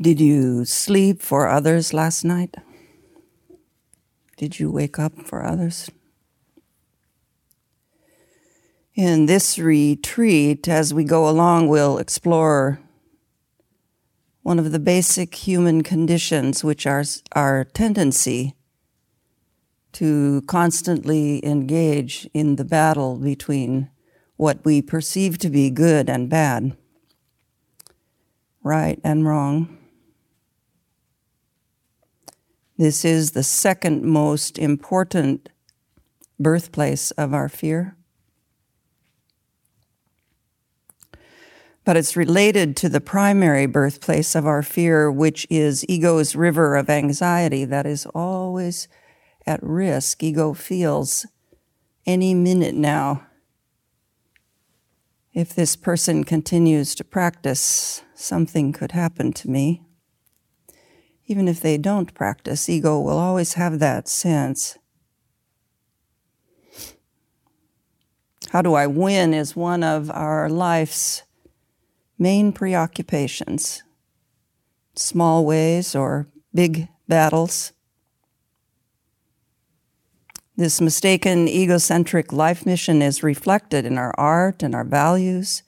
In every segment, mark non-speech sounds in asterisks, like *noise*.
Did you sleep for others last night? Did you wake up for others? In this retreat, as we go along, we'll explore one of the basic human conditions, which are our tendency to constantly engage in the battle between what we perceive to be good and bad, right and wrong. This is the second most important birthplace of our fear. But it's related to the primary birthplace of our fear, which is ego's river of anxiety that is always at risk. Ego feels any minute now. If this person continues to practice, something could happen to me even if they don't practice, ego will always have that sense. How do I win is one of our life's main preoccupations. Small ways or big battles. This mistaken egocentric life mission is reflected in our art and our values,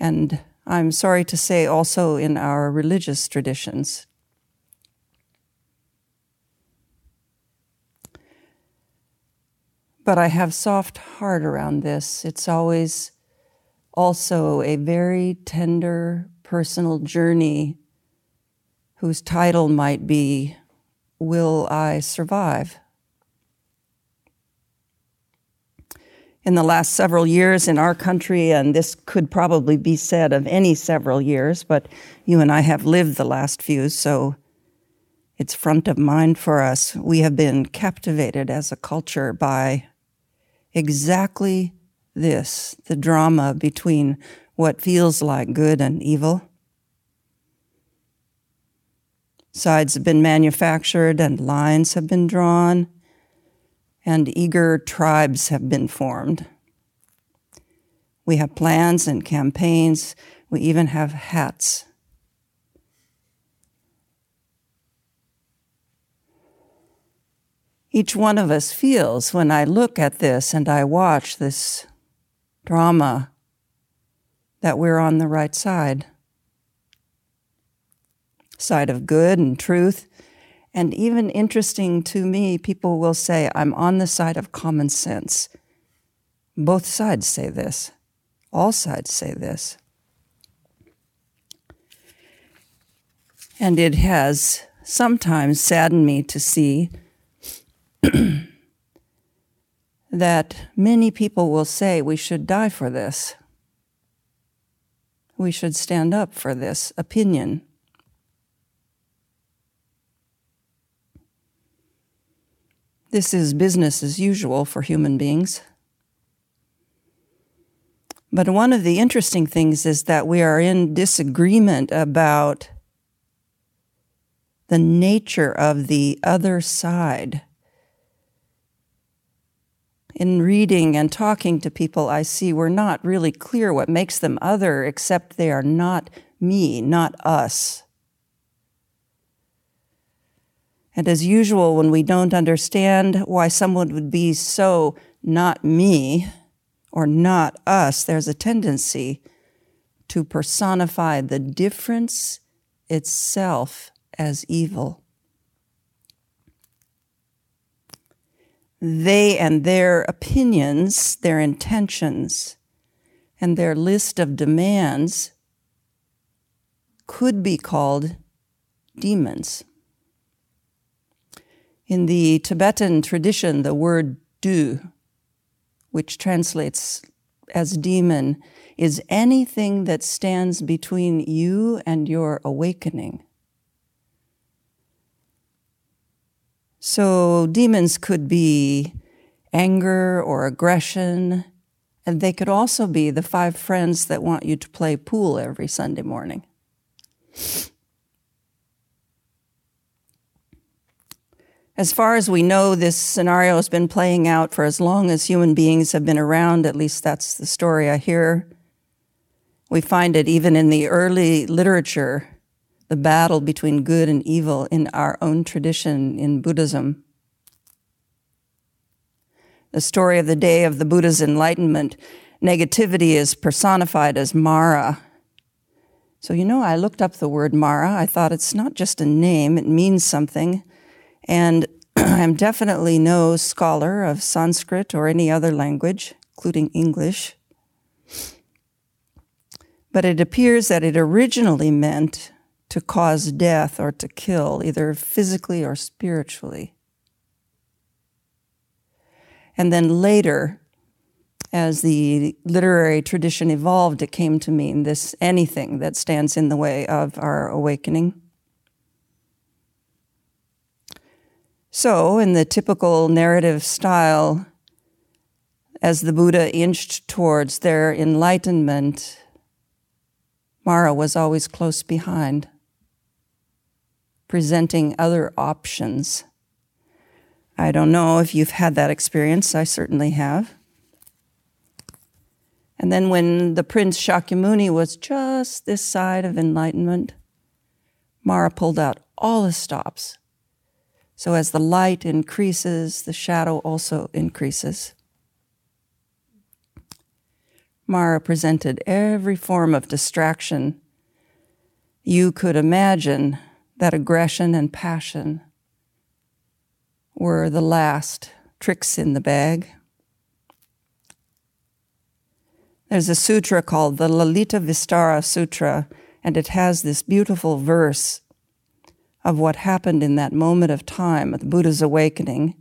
and I'm sorry to say also in our religious traditions. But I have soft heart around this. It's always also a very tender personal journey whose title might be Will I Survive? In the last several years in our country, and this could probably be said of any several years, but you and I have lived the last few, so it's front of mind for us. We have been captivated as a culture by exactly this the drama between what feels like good and evil. Sides have been manufactured and lines have been drawn, and eager tribes have been formed. We have plans and campaigns, we even have hats each one of us feels when I look at this and I watch this drama that we're on the right side side of good and truth. And even interesting to me, people will say, I'm on the side of common sense. Both sides say this, all sides say this. And it has sometimes saddened me to see *clears throat* that many people will say we should die for this. We should stand up for this opinion. This is business as usual for human beings. But one of the interesting things is that we are in disagreement about the nature of the other side in reading and talking to people, I see we're not really clear what makes them other, except they are not me, not us. And as usual, when we don't understand why someone would be so not me or not us, there's a tendency to personify the difference itself as evil. They and their opinions, their intentions, and their list of demands could be called demons. In the Tibetan tradition, the word du, which translates as demon, is anything that stands between you and your awakening. So demons could be anger or aggression, and they could also be the five friends that want you to play pool every Sunday morning. As far as we know, this scenario has been playing out for as long as human beings have been around. At least that's the story I hear. We find it even in the early literature the battle between good and evil in our own tradition in Buddhism. The story of the day of the Buddha's enlightenment, negativity is personified as Mara. So, you know, I looked up the word Mara. I thought it's not just a name, it means something. And *clears throat* I'm definitely no scholar of Sanskrit or any other language, including English. But it appears that it originally meant to cause death or to kill, either physically or spiritually. And then later, as the literary tradition evolved, it came to mean this anything that stands in the way of our awakening. So, in the typical narrative style, as the Buddha inched towards their enlightenment, Mara was always close behind presenting other options. I don't know if you've had that experience. I certainly have. And then when the Prince Shakyamuni was just this side of enlightenment, Mara pulled out all the stops. So as the light increases, the shadow also increases. Mara presented every form of distraction you could imagine that aggression and passion were the last tricks in the bag. There's a sutra called the Lalita Vistara Sutra, and it has this beautiful verse of what happened in that moment of time of the Buddha's awakening.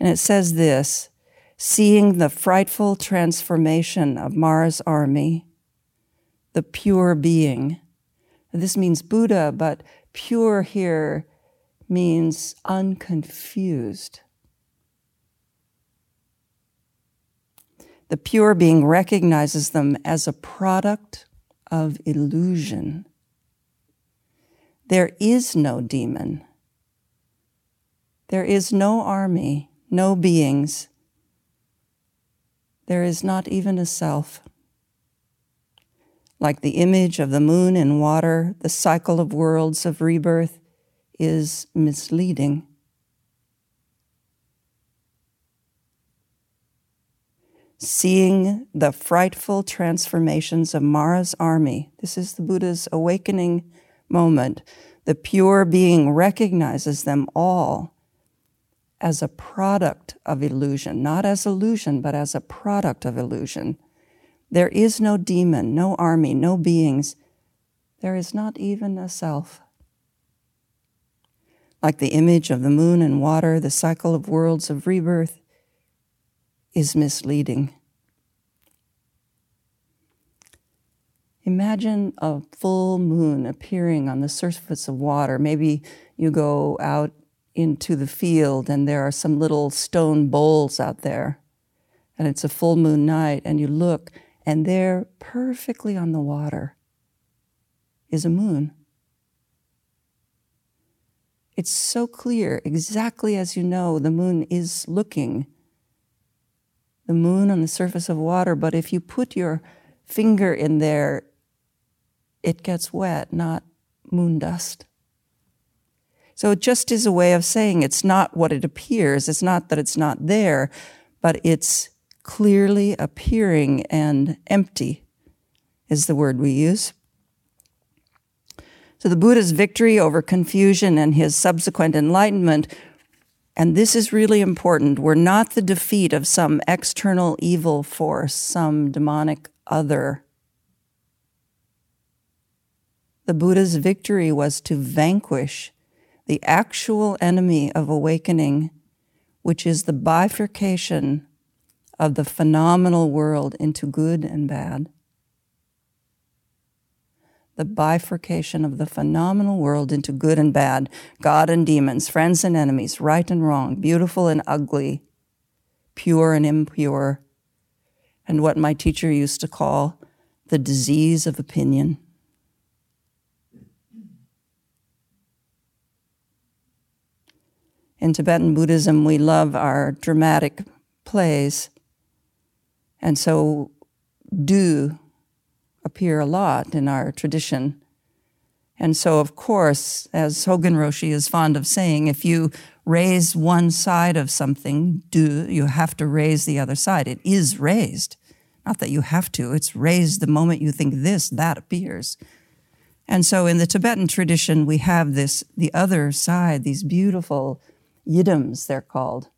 And it says this seeing the frightful transformation of Mara's army, the pure being. This means Buddha, but Pure here means unconfused. The pure being recognizes them as a product of illusion. There is no demon. There is no army, no beings. There is not even a self like the image of the moon in water, the cycle of worlds of rebirth is misleading. Seeing the frightful transformations of Mara's army, this is the Buddha's awakening moment. The pure being recognizes them all as a product of illusion, not as illusion, but as a product of illusion. There is no demon, no army, no beings. There is not even a self. Like the image of the moon and water, the cycle of worlds of rebirth is misleading. Imagine a full moon appearing on the surface of water. Maybe you go out into the field and there are some little stone bowls out there, and it's a full moon night, and you look and there, perfectly on the water, is a moon. It's so clear, exactly as you know, the moon is looking. The moon on the surface of water, but if you put your finger in there, it gets wet, not moon dust. So it just is a way of saying it's not what it appears. It's not that it's not there, but it's clearly appearing and empty, is the word we use. So the Buddha's victory over confusion and his subsequent enlightenment, and this is really important, were not the defeat of some external evil force, some demonic other. The Buddha's victory was to vanquish the actual enemy of awakening, which is the bifurcation of the phenomenal world into good and bad. The bifurcation of the phenomenal world into good and bad, God and demons, friends and enemies, right and wrong, beautiful and ugly, pure and impure, and what my teacher used to call the disease of opinion. In Tibetan Buddhism, we love our dramatic plays and so, do appear a lot in our tradition. And so, of course, as Hogen Roshi is fond of saying, if you raise one side of something, do you have to raise the other side. It is raised. Not that you have to, it's raised the moment you think this, that appears. And so in the Tibetan tradition, we have this, the other side, these beautiful yidams, they're called,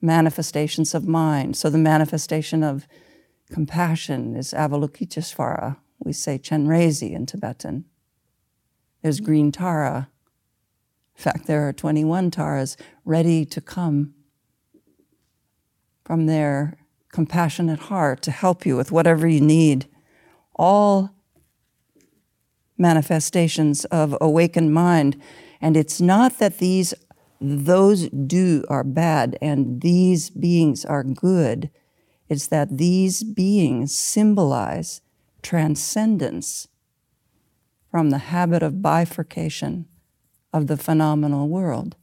manifestations of mind. So the manifestation of compassion is Avalokitesvara. We say Chenrezi in Tibetan. There's green Tara. In fact, there are 21 Taras ready to come from their compassionate heart to help you with whatever you need. All manifestations of awakened mind. And it's not that these those do are bad and these beings are good. It's that these beings symbolize transcendence from the habit of bifurcation of the phenomenal world.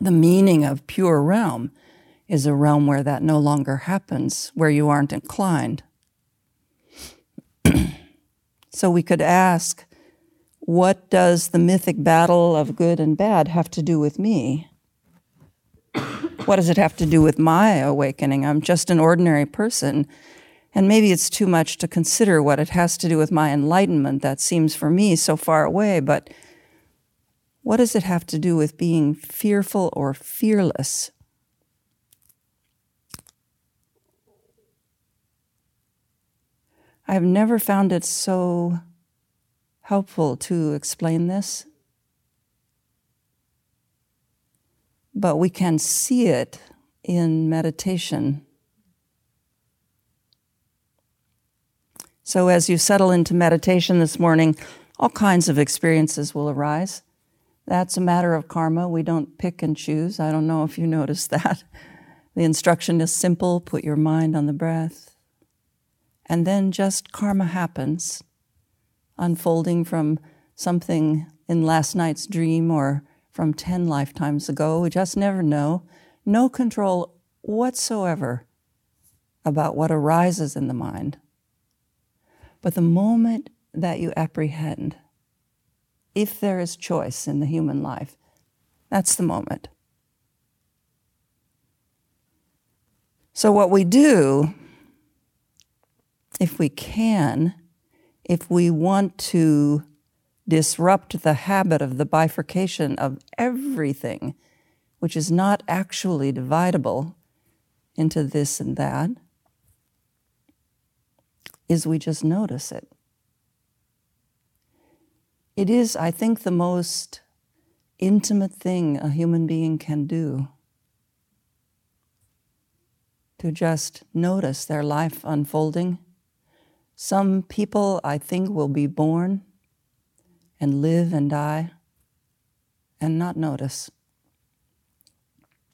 The meaning of pure realm is a realm where that no longer happens, where you aren't inclined. *clears throat* so we could ask, what does the mythic battle of good and bad have to do with me? what does it have to do with my awakening? I'm just an ordinary person and maybe it's too much to consider what it has to do with my enlightenment that seems for me so far away, but what does it have to do with being fearful or fearless? I've never found it so helpful to explain this, but we can see it in meditation So, as you settle into meditation this morning, all kinds of experiences will arise. That's a matter of karma. We don't pick and choose. I don't know if you noticed *laughs* that. The instruction is simple put your mind on the breath. And then just karma happens, unfolding from something in last night's dream or from 10 lifetimes ago. We just never know. No control whatsoever about what arises in the mind. But the moment that you apprehend, if there is choice in the human life, that's the moment. So, what we do, if we can, if we want to disrupt the habit of the bifurcation of everything, which is not actually dividable into this and that, is we just notice it. It is, I think, the most intimate thing a human being can do to just notice their life unfolding. Some people, I think, will be born and live and die and not notice.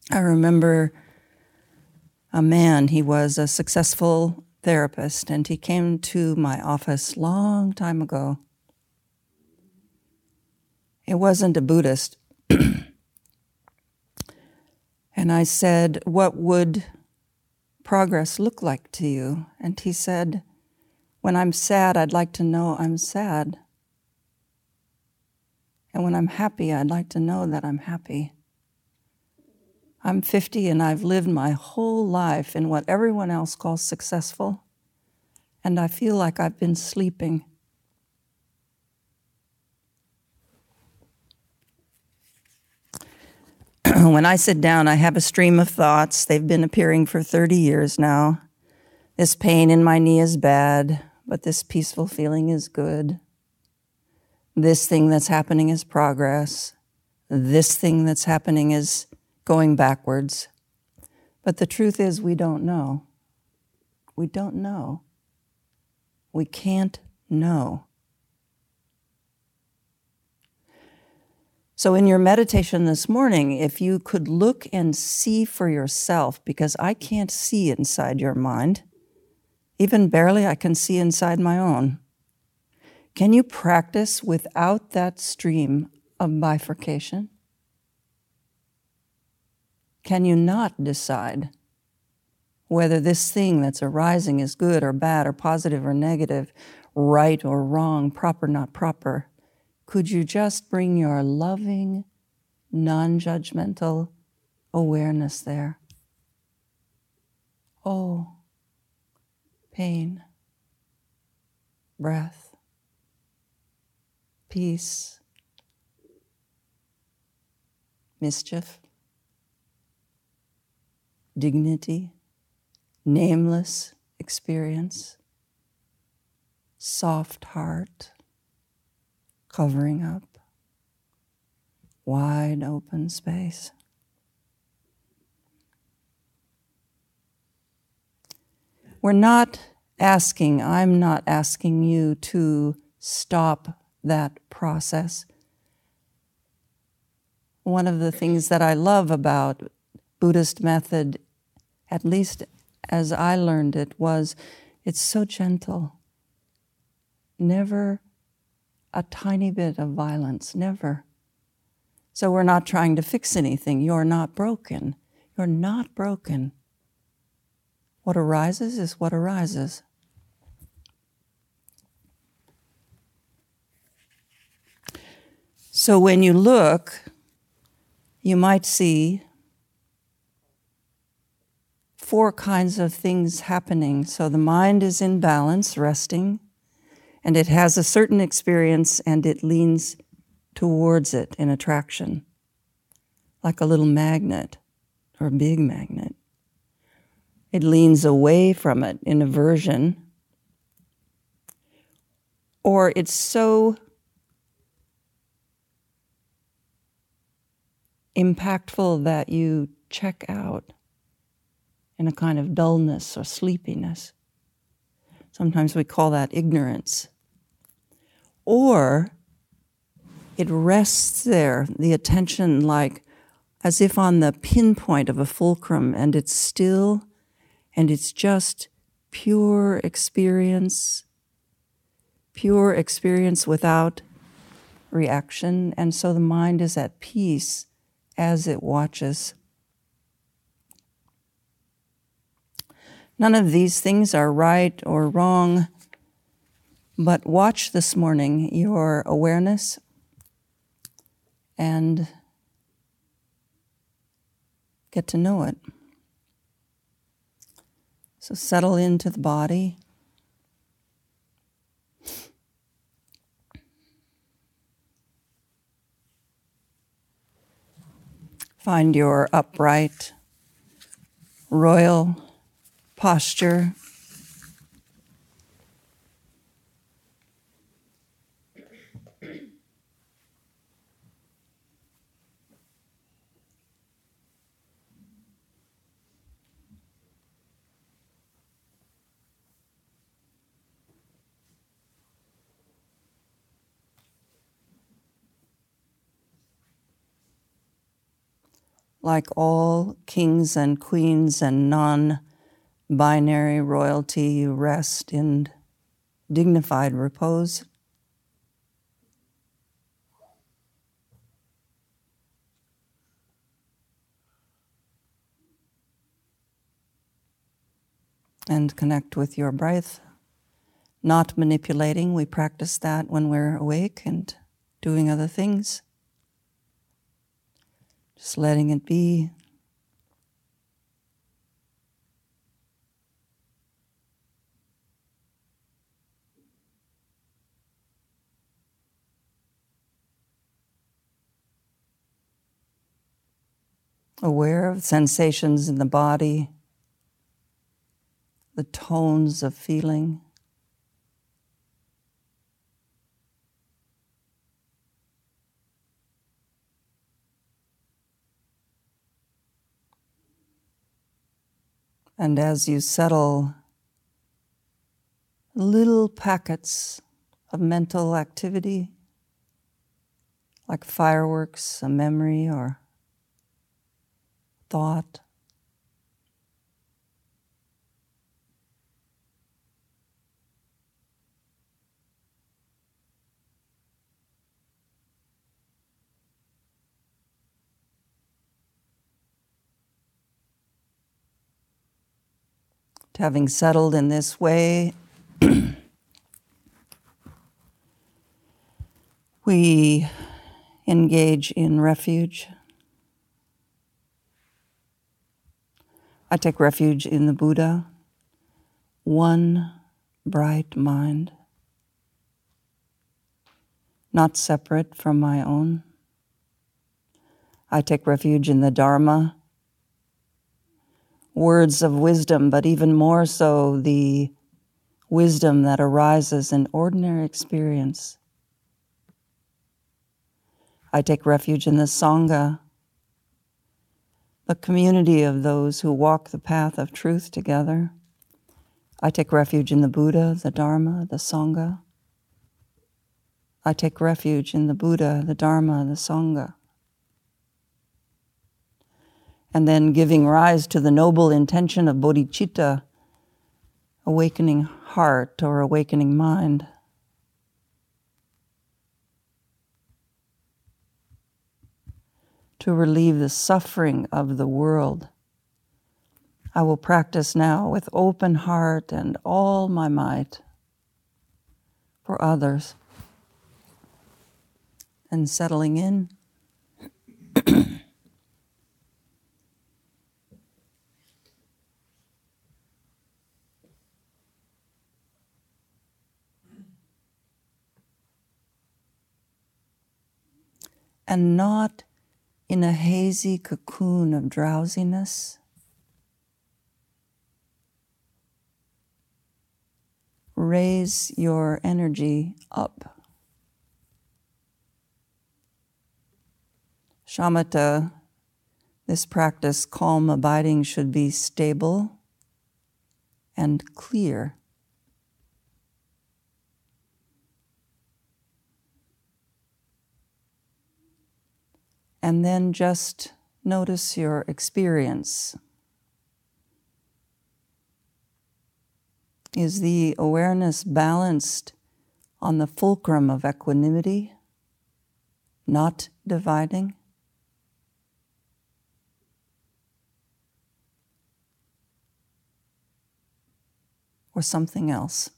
I remember a man, he was a successful therapist, and he came to my office long time ago. It wasn't a Buddhist. *clears throat* and I said, What would progress look like to you? And he said, When I'm sad, I'd like to know I'm sad. And when I'm happy, I'd like to know that I'm happy. I'm 50 and I've lived my whole life in what everyone else calls successful, and I feel like I've been sleeping. *clears throat* when I sit down, I have a stream of thoughts. They've been appearing for 30 years now. This pain in my knee is bad, but this peaceful feeling is good. This thing that's happening is progress. This thing that's happening is going backwards. But the truth is, we don't know. We don't know. We can't know. So, in your meditation this morning, if you could look and see for yourself, because I can't see inside your mind, even barely I can see inside my own. Can you practice without that stream of bifurcation? Can you not decide whether this thing that's arising is good or bad or positive or negative right or wrong, proper, not proper. Could you just bring your loving, non judgmental awareness there? Oh, pain, breath, peace, mischief, dignity, nameless experience, soft heart, covering up, wide open space. We're not asking, I'm not asking you to stop that process. One of the things that I love about Buddhist method, at least as I learned it, was it's so gentle. Never a tiny bit of violence, never. So we're not trying to fix anything. You're not broken. You're not broken. What arises is what arises. So when you look, you might see four kinds of things happening. So the mind is in balance, resting, and it has a certain experience and it leans towards it in attraction, like a little magnet or a big magnet. It leans away from it in aversion, or it's so impactful that you check out in a kind of dullness or sleepiness. Sometimes we call that ignorance. Or it rests there, the attention like as if on the pinpoint of a fulcrum, and it's still and it's just pure experience, pure experience without reaction. And so the mind is at peace as it watches. None of these things are right or wrong, but watch this morning your awareness and get to know it. So settle into the body. Find your upright, royal posture. Like all kings and queens and non binary royalty, you rest in dignified repose. And connect with your breath, not manipulating. We practice that when we're awake and doing other things. Just letting it be. Aware of sensations in the body, the tones of feeling. And as you settle, little packets of mental activity, like fireworks, a memory, or thought. Having settled in this way, *clears throat* We engage in refuge. I take refuge in the Buddha, one bright mind, not separate from my own. I take refuge in the Dharma, words of wisdom, but even more so the wisdom that arises in ordinary experience I take refuge in the Sangha, the community of those who walk the path of truth together. I take refuge in the Buddha, the Dharma, the Sangha. I take refuge in the Buddha, the Dharma, the Sangha. And then giving rise to the noble intention of bodhicitta, awakening heart or awakening mind. to relieve the suffering of the world. I will practice now with open heart and all my might for others. And settling in. *clears throat* and not in a hazy cocoon of drowsiness. Raise your energy up. Shamatha, this practice, calm abiding, should be stable and clear. And then just notice your experience. Is the awareness balanced on the fulcrum of equanimity, not dividing? Or something else?